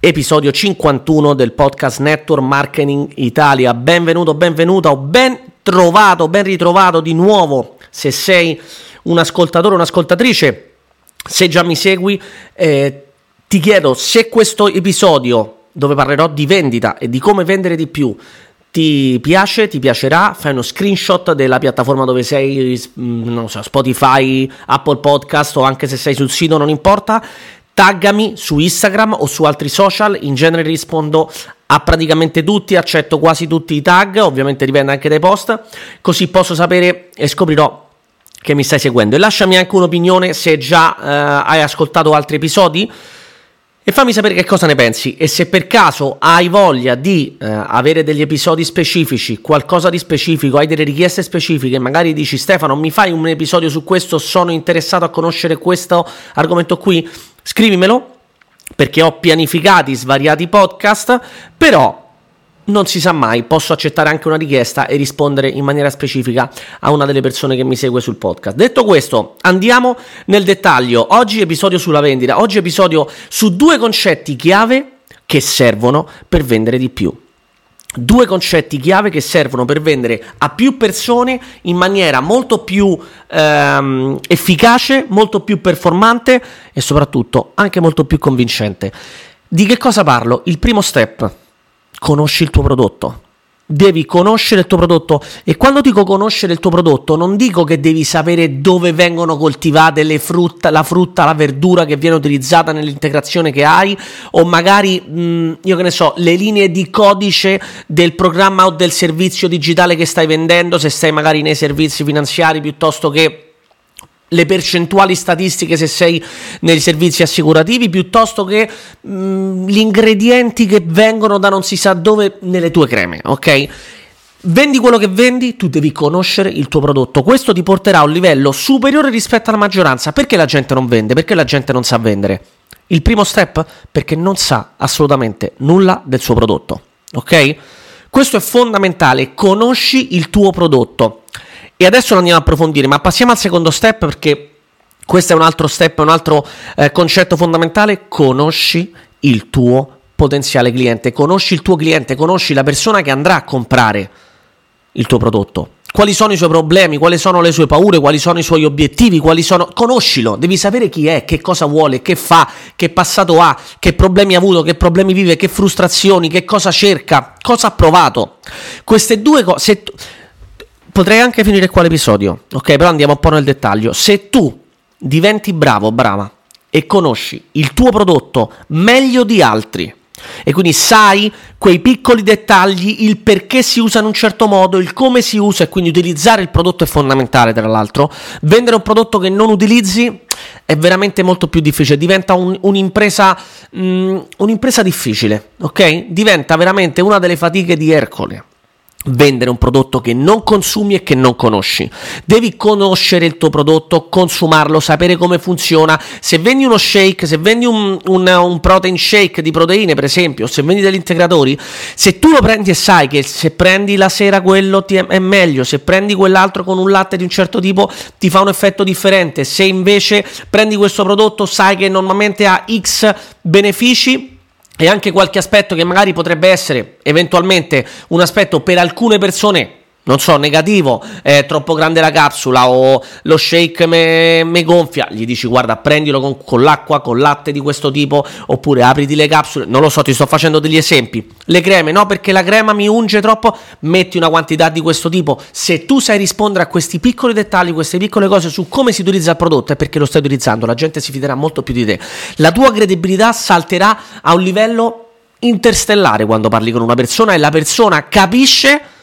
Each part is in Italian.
episodio 51 del podcast Network Marketing Italia. Benvenuto, benvenuta o ben trovato, ben ritrovato di nuovo se sei un ascoltatore o un'ascoltatrice. Se già mi segui, eh, ti chiedo se questo episodio dove parlerò di vendita e di come vendere di più ti piace, ti piacerà, fai uno screenshot della piattaforma dove sei, mm, non so, Spotify, Apple Podcast o anche se sei sul sito, non importa taggami su Instagram o su altri social, in genere rispondo a praticamente tutti, accetto quasi tutti i tag, ovviamente dipende anche dai post, così posso sapere e scoprirò che mi stai seguendo. E lasciami anche un'opinione se già eh, hai ascoltato altri episodi e fammi sapere che cosa ne pensi e se per caso hai voglia di eh, avere degli episodi specifici, qualcosa di specifico, hai delle richieste specifiche, magari dici Stefano mi fai un episodio su questo, sono interessato a conoscere questo argomento qui, scrivimelo perché ho pianificati svariati podcast, però non si sa mai, posso accettare anche una richiesta e rispondere in maniera specifica a una delle persone che mi segue sul podcast. Detto questo, andiamo nel dettaglio. Oggi episodio sulla vendita, oggi episodio su due concetti chiave che servono per vendere di più. Due concetti chiave che servono per vendere a più persone in maniera molto più ehm, efficace, molto più performante e soprattutto anche molto più convincente. Di che cosa parlo? Il primo step conosci il tuo prodotto. Devi conoscere il tuo prodotto. E quando dico conoscere il tuo prodotto non dico che devi sapere dove vengono coltivate le frutta, la frutta, la verdura che viene utilizzata nell'integrazione che hai o magari mh, io che ne so, le linee di codice del programma o del servizio digitale che stai vendendo, se stai magari nei servizi finanziari piuttosto che le percentuali statistiche se sei nei servizi assicurativi piuttosto che mh, mm, gli ingredienti che vengono da non si sa dove nelle tue creme, ok? Vendi quello che vendi, tu devi conoscere il tuo prodotto. Questo ti porterà a un livello superiore rispetto alla maggioranza. Perché la gente non vende? Perché la gente non sa vendere? Il primo step? Perché non sa assolutamente nulla del suo prodotto. Ok? Questo è fondamentale. Conosci il tuo prodotto. E adesso lo andiamo a approfondire, ma passiamo al secondo step perché questo è un altro step, un altro eh, concetto fondamentale. Conosci il tuo potenziale cliente, conosci il tuo cliente, conosci la persona che andrà a comprare il tuo prodotto. Quali sono i suoi problemi, quali sono le sue paure, quali sono i suoi obiettivi, quali sono... Conoscilo, devi sapere chi è, che cosa vuole, che fa, che passato ha, che problemi ha avuto, che problemi vive, che frustrazioni, che cosa cerca, cosa ha provato. Queste due cose potrei anche finire qua l'episodio, ok? Però andiamo un po' nel dettaglio. Se tu diventi bravo, brava, e conosci il tuo prodotto meglio di altri, e quindi sai quei piccoli dettagli, il perché si usa in un certo modo, il come si usa e quindi utilizzare il prodotto è fondamentale tra l'altro. Vendere un prodotto che non utilizzi è veramente molto più difficile, diventa un, un'impresa, um, un'impresa difficile, ok? Diventa veramente una delle fatiche di Ercole vendere un prodotto che non consumi e che non conosci. Devi conoscere il tuo prodotto, consumarlo, sapere come funziona. Se vendi uno shake, se vendi un, un, un, protein shake di proteine, per esempio, se vendi degli integratori, se tu lo prendi e sai che se prendi la sera quello ti è, è meglio, se prendi quell'altro con un latte di un certo tipo ti fa un effetto differente, se invece prendi questo prodotto sai che normalmente ha X benefici, e anche qualche aspetto che magari potrebbe essere eventualmente un aspetto per alcune persone non so, negativo, è troppo grande la capsula o lo shake mi gonfia, gli dici guarda prendilo con, con, l'acqua, con latte di questo tipo, oppure apriti le capsule, non lo so, ti sto facendo degli esempi. Le creme, no, perché la crema mi unge troppo, metti una quantità di questo tipo. Se tu sai rispondere a questi piccoli dettagli, queste piccole cose su come si utilizza il prodotto, è perché lo stai utilizzando, la gente si fiderà molto più di te. La tua credibilità salterà a un livello interstellare quando parli con una persona e la persona capisce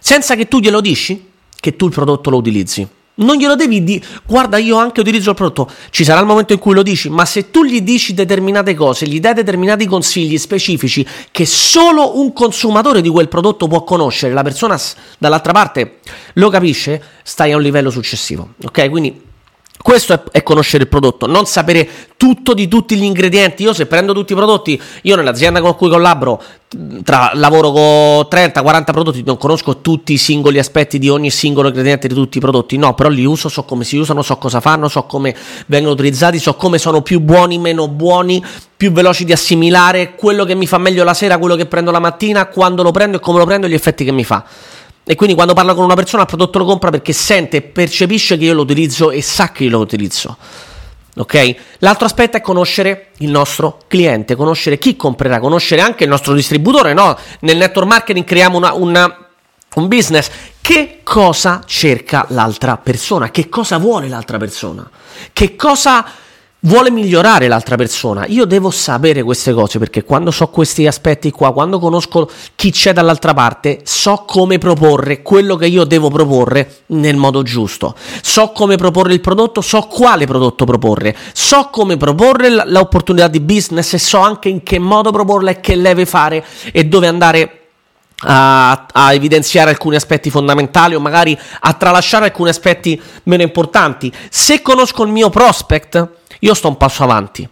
senza che tu glielo dici che tu il prodotto lo utilizzi. Non glielo devi dire, guarda io anche utilizzo il prodotto, ci sarà il momento in cui lo dici, ma se tu gli dici determinate cose, gli dai determinati consigli specifici che solo un consumatore di quel prodotto può conoscere, la persona dall'altra parte lo capisce, stai a un livello successivo, ok? Quindi Questo è, è, conoscere il prodotto, non sapere tutto di tutti gli ingredienti. Io se prendo tutti i prodotti, io nell'azienda con cui collaboro, tra, lavoro con 30-40 prodotti, non conosco tutti i singoli aspetti di ogni singolo ingrediente di tutti i prodotti, no, però li uso, so come si usano, so cosa fanno, so come vengono utilizzati, so come sono più buoni, meno buoni, più veloci di assimilare, quello che mi fa meglio la sera, quello che prendo la mattina, quando lo prendo e come lo prendo e gli effetti che mi fa. E quindi quando parla con una persona il prodotto lo compra perché sente percepisce che io lo utilizzo e sa che io lo utilizzo. Ok? L'altro aspetto è conoscere il nostro cliente, conoscere chi comprerà, conoscere anche il nostro distributore. No? Nel network marketing creiamo una, una, un business. Che cosa cerca l'altra persona? Che cosa vuole l'altra persona? Che cosa vuole migliorare l'altra persona. Io devo sapere queste cose perché quando so questi aspetti qua, quando conosco chi c'è dall'altra parte, so come proporre quello che io devo proporre nel modo giusto. So come proporre il prodotto, so quale prodotto proporre, so come proporre l'opportunità di business e so anche in che modo proporla e che leve fare e dove andare a, a, evidenziare alcuni aspetti fondamentali o magari a tralasciare alcuni aspetti meno importanti. Se conosco il mio prospect, io sto un passo avanti.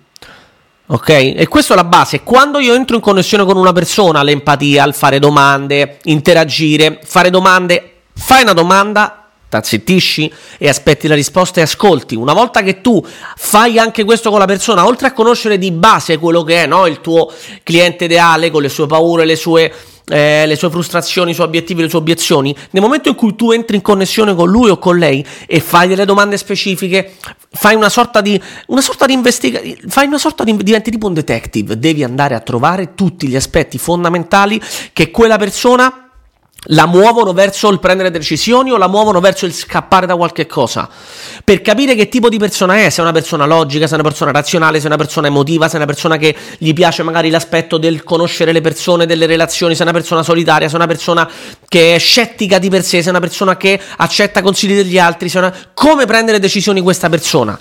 Ok? E questa è la base. Quando io entro in connessione con una persona, l'empatia, il fare domande, interagire, fare domande, fai una domanda, t'azzittisci e aspetti la risposta e ascolti. Una volta che tu fai anche questo con la persona, oltre a conoscere di base quello che è no? il tuo cliente ideale, con le sue paure, le sue eh, le sue frustrazioni, i suoi obiettivi, le sue obiezioni, nel momento in cui tu entri in connessione con lui o con lei e fai delle domande specifiche, fai una sorta di, una sorta di investigazione, fai una sorta di, diventi tipo un detective, devi andare a trovare tutti gli aspetti fondamentali che quella persona la muovono verso il prendere decisioni o la muovono verso il scappare da qualche cosa. Per capire che tipo di persona è, se è una persona logica, se è una persona razionale, se è una persona emotiva, se è una persona che gli piace magari l'aspetto del conoscere le persone, delle relazioni, se è una persona solitaria, se è una persona che è scettica di per sé, se è una persona che accetta consigli degli altri, una... come prendere decisioni questa persona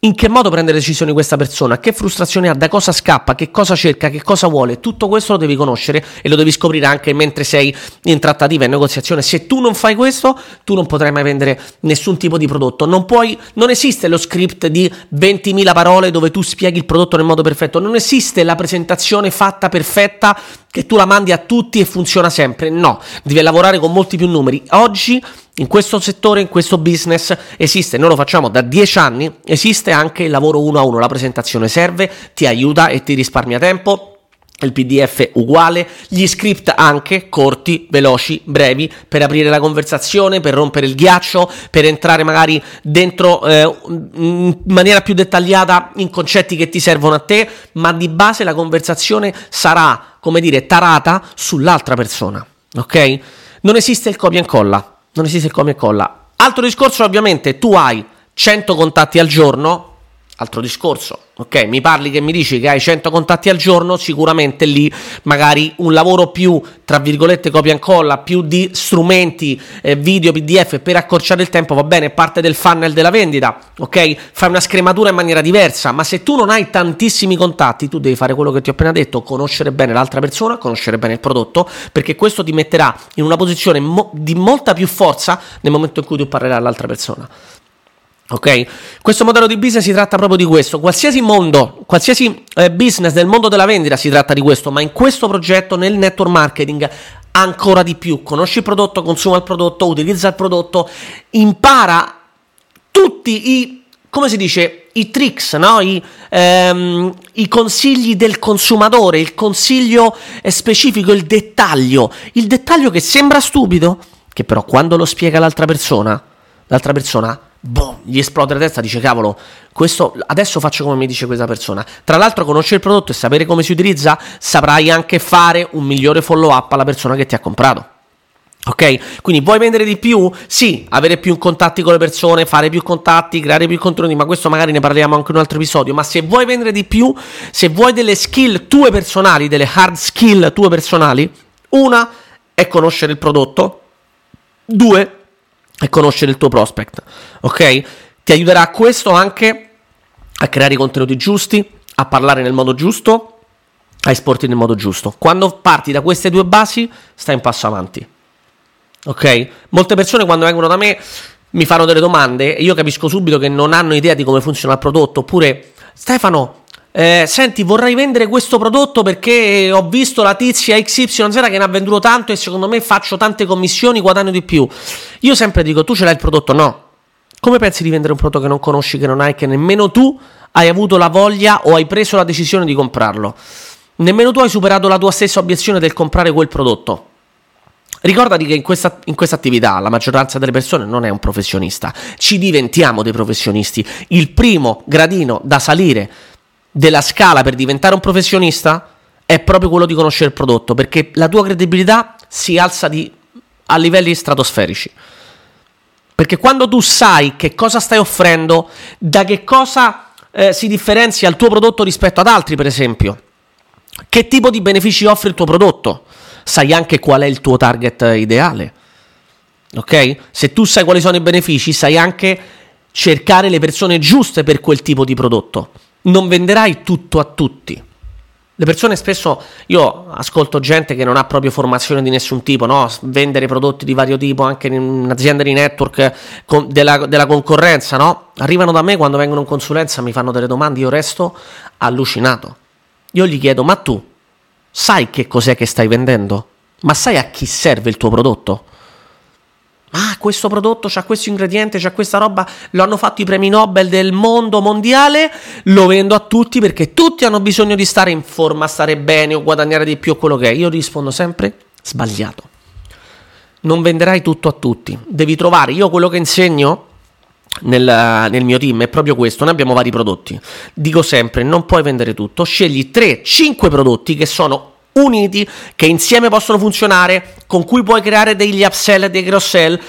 in che modo prende decisioni questa persona, che frustrazioni ha, da cosa scappa, che cosa cerca, che cosa vuole, tutto questo lo devi conoscere e lo devi scoprire anche mentre sei in trattativa, in negoziazione. Se tu non fai questo, tu non potrai mai vendere nessun tipo di prodotto. Non puoi, non esiste lo script di 20.000 parole dove tu spieghi il prodotto nel modo perfetto, non esiste la presentazione fatta perfetta che tu la mandi a tutti e funziona sempre. No, devi lavorare con molti più numeri. Oggi in questo settore, in questo business esiste, noi lo facciamo da dieci anni, esiste anche il lavoro uno a uno, la presentazione serve, ti aiuta e ti risparmia tempo. Il PDF uguale, gli script anche corti, veloci, brevi per aprire la conversazione, per rompere il ghiaccio, per entrare magari dentro eh, in maniera più dettagliata in concetti che ti servono a te, ma di base la conversazione sarà, come dire, tarata sull'altra persona, ok? Non esiste il copia e incolla non esiste il come e colla. Altro discorso, ovviamente, tu hai 100 contatti al giorno, altro discorso, ok? Mi parli che mi dici che hai 100 contatti al giorno, sicuramente lì magari un lavoro più, tra virgolette, copia e incolla, più di strumenti, eh, video, PDF per accorciare il tempo, va bene, parte del funnel della vendita, ok? Fai una scrematura in maniera diversa, ma se tu non hai tantissimi contatti, tu devi fare quello che ti ho appena detto, conoscere bene l'altra persona, conoscere bene il prodotto, perché questo ti metterà in una posizione mo- di molta più forza nel momento in cui tu parlerai all'altra persona. Ok? Questo modello di business si tratta proprio di questo. Qualsiasi mondo, qualsiasi eh, business del mondo della vendita si tratta di questo, ma in questo progetto, nel network marketing, ancora di più. Conosci il prodotto, consuma il prodotto, utilizza il prodotto, impara tutti i, come si dice, i tricks, no? I, ehm, i consigli del consumatore, il consiglio eh, specifico, il dettaglio. Il dettaglio che sembra stupido, che però quando lo spiega l'altra persona, l'altra persona boh, gli esplode la testa, dice cavolo, questo adesso faccio come mi dice questa persona. Tra l'altro conoscere il prodotto e sapere come si utilizza, saprai anche fare un migliore follow up alla persona che ti ha comprato. Ok? Quindi vuoi vendere di più? Sì, avere più contatti con le persone, fare più contatti, creare più contenuti, ma questo magari ne parliamo anche in un altro episodio. Ma se vuoi vendere di più, se vuoi delle skill tue personali, delle hard skill tue personali, una è conoscere il prodotto, due e conoscere il tuo prospect. Ok? Ti aiuterà questo anche a creare i contenuti giusti, a parlare nel modo giusto, a esporti nel modo giusto. Quando parti da queste due basi, stai un passo avanti. Ok? Molte persone quando vengono da me mi fanno delle domande e io capisco subito che non hanno idea di come funziona il prodotto, oppure Stefano, eh, senti, vorrei vendere questo prodotto perché ho visto la tizia XYZ che ne ha venduto tanto e secondo me faccio tante commissioni, guadagno di più. Io sempre dico, tu ce l'hai il prodotto? No. Come pensi di vendere un prodotto che non conosci, che non hai, che nemmeno tu hai avuto la voglia o hai preso la decisione di comprarlo? Nemmeno tu hai superato la tua stessa obiezione del comprare quel prodotto. Ricordati che in questa, in questa, attività la maggioranza delle persone non è un professionista, ci diventiamo dei professionisti. Il primo gradino da salire della scala per diventare un professionista è proprio quello di conoscere il prodotto, perché la tua credibilità si alza di, a livelli stratosferici. Perché quando tu sai che cosa stai offrendo, da che cosa eh, si differenzia il tuo prodotto rispetto ad altri, per esempio, che tipo di benefici offre il tuo prodotto, sai anche qual è il tuo target ideale. Ok? Se tu sai quali sono i benefici, sai anche cercare le persone giuste per quel tipo di prodotto. Non venderai tutto a tutti. Le persone spesso, io ascolto gente che non ha proprio formazione di nessun tipo, no? vendere prodotti di vario tipo anche in un'azienda di network con, della, della, concorrenza, no? arrivano da me quando vengono in consulenza, mi fanno delle domande, io resto allucinato. Io gli chiedo, ma tu sai che cos'è che stai vendendo? Ma sai a chi serve il tuo prodotto? Ah, questo prodotto c'ha questo ingrediente, c'ha questa roba, lo hanno fatto i premi Nobel del mondo mondiale, lo vendo a tutti perché tutti hanno bisogno di stare in forma, stare bene o guadagnare di più o quello che è. Io rispondo sempre sbagliato. Non venderai tutto a tutti, devi trovare, io quello che insegno nel, nel, mio team è proprio questo. Noi abbiamo vari prodotti. Dico sempre: non puoi vendere tutto. Scegli 3-5 prodotti che sono uniti, che insieme possono funzionare, con cui puoi creare degli upsell e dei cross sell.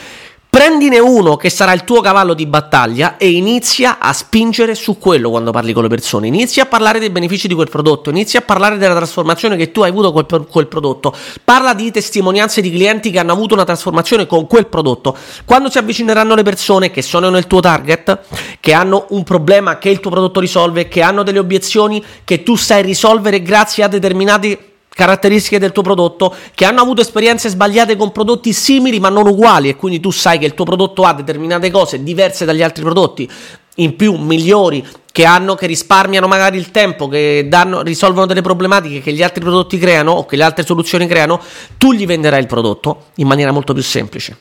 Prendine uno che sarà il tuo cavallo di battaglia e inizia a spingere su quello quando parli con le persone. Inizia a parlare dei benefici di quel prodotto, inizia a parlare della trasformazione che tu hai avuto con quel prodotto. Parla di testimonianze di clienti che hanno avuto una trasformazione con quel prodotto. Quando si avvicineranno le persone che sono nel tuo target, che hanno un problema che il tuo prodotto risolve, che hanno delle obiezioni che tu sai risolvere grazie a determinati caratteristiche del tuo prodotto che hanno avuto esperienze sbagliate con prodotti simili ma non uguali e quindi tu sai che il tuo prodotto ha determinate cose diverse dagli altri prodotti in più migliori che hanno che risparmiano magari il tempo che danno, risolvono delle problematiche che gli altri prodotti creano o che le altre soluzioni creano tu gli venderai il prodotto in maniera molto più semplice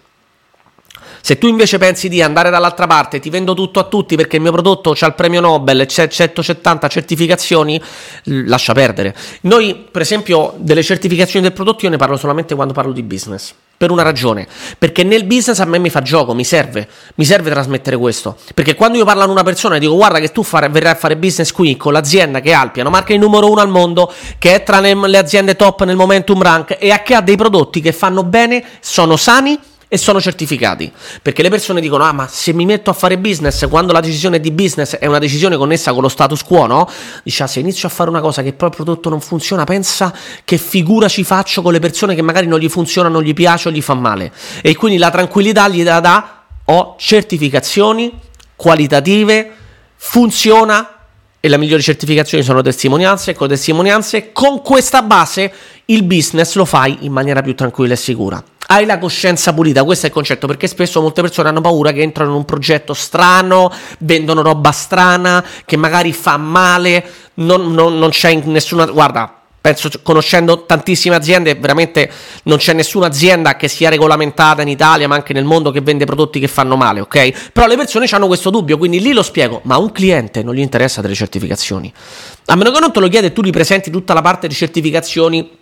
se tu invece pensi di andare dall'altra parte, ti vendo tutto a tutti perché il mio prodotto ha il premio Nobel, c'è 170 certificazioni, lascia perdere. Noi, per esempio, delle certificazioni del prodotto io ne parlo solamente quando parlo di business. Per una ragione, perché nel business a me mi fa gioco, mi serve, mi serve trasmettere questo. Perché quando io parlo a una persona e dico guarda che tu fare, verrai a fare business qui con l'azienda che ha il piano marketing numero uno al mondo, che è tra le, le aziende top nel momentum rank e che ha dei prodotti che fanno bene, sono sani e sono certificati. Perché le persone dicono: Ah, ma se mi metto a fare business quando la decisione di business è una decisione connessa con lo status quo, no? Dice: ah, se inizio a fare una cosa che poi il prodotto non funziona, pensa che figura ci faccio con le persone che magari non gli funziona, non gli piace o gli fa male. E quindi la tranquillità gli dà da ho certificazioni qualitative, funziona. E le migliori certificazioni sono testimonianze. E con testimonianze, con questa base, il business lo fai in maniera più tranquilla e sicura hai la coscienza pulita, questo è il concetto, perché spesso molte persone hanno paura che entrano in un progetto strano, vendono roba strana, che magari fa male, non, non, non c'è nessuna... Guarda, penso conoscendo tantissime aziende, veramente non c'è nessuna azienda che sia regolamentata in Italia, ma anche nel mondo che vende prodotti che fanno male, ok? Però le persone hanno questo dubbio, quindi lì lo spiego, ma un cliente non gli interessa delle certificazioni. A meno che non te lo chiede, tu gli presenti tutta la parte di certificazioni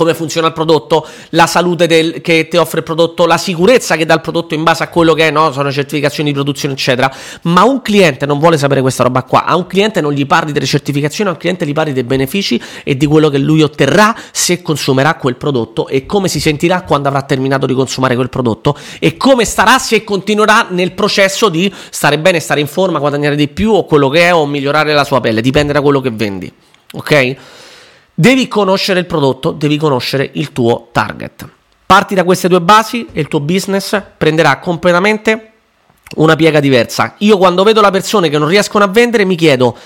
come funziona il prodotto, la salute del, che ti offre il prodotto, la sicurezza che dà il prodotto in base a quello che è, no? sono certificazioni di produzione, eccetera. Ma un cliente non vuole sapere questa roba qua. A un cliente non gli parli delle certificazioni, a un cliente gli parli dei benefici e di quello che lui otterrà se consumerà quel prodotto e come si sentirà quando avrà terminato di consumare quel prodotto e come starà se continuerà nel processo di stare bene, stare in forma, guadagnare di più o quello che è o migliorare la sua pelle, dipende da quello che vendi. Ok? Devi conoscere il prodotto, devi conoscere il tuo target. Parti da queste due basi e il tuo business prenderà completamente una piega diversa. Io quando vedo le persone che non riescono a vendere mi chiedo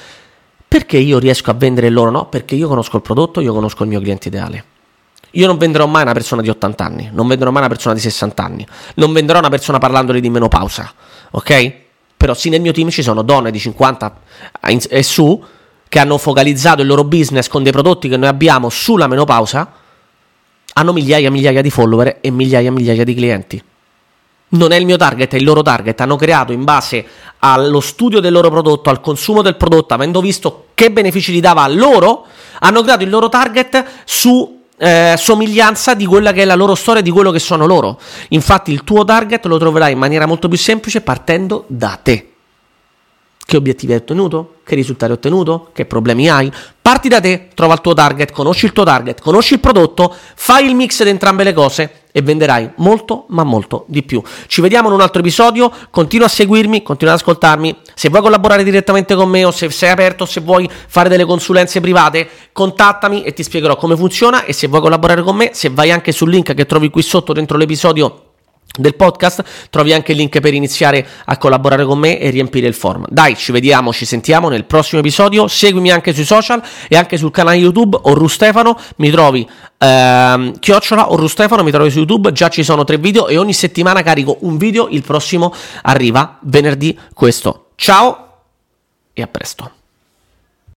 perché io riesco a vendere loro no? Perché io conosco il prodotto, io conosco il mio cliente ideale. Io non venderò mai una persona di 80 anni, non venderò mai una persona di 60 anni, non venderò una persona parlandole di menopausa, ok? Però sì, nel mio team ci sono donne di 50 e su che hanno focalizzato il loro business con dei prodotti che noi abbiamo sulla menopausa, hanno migliaia e migliaia di follower e migliaia e migliaia di clienti. Non è il mio target, è il loro target. Hanno creato in base allo studio del loro prodotto, al consumo del prodotto, avendo visto che benefici gli dava a loro, hanno creato il loro target su eh, somiglianza di quella che è la loro storia, di quello che sono loro. Infatti, il tuo target lo troverai in maniera molto più semplice partendo da te. Che obiettivi hai ottenuto? Che risultati hai ottenuto? Che problemi hai? Parti da te, trova il tuo target, conosci il tuo target, conosci il prodotto, fai il mix di entrambe le cose e venderai molto, ma molto di più. Ci vediamo in un altro episodio. Continua a seguirmi, continua ad ascoltarmi. Se vuoi collaborare direttamente con me o se sei aperto, se vuoi fare delle consulenze private, contattami e ti spiegherò come funziona. E se vuoi collaborare con me, se vai anche sul link che trovi qui sotto dentro l'episodio del podcast trovi anche il link per iniziare a collaborare con me e riempire il form. Dai, ci vediamo, ci sentiamo nel prossimo episodio. Seguimi anche sui social e anche sul canale YouTube Orru Stefano. Mi trovi ehm, chiocciola Orru Stefano, mi trovi su YouTube. Già ci sono tre video e ogni settimana carico un video. Il prossimo arriva venerdì questo. Ciao e a presto.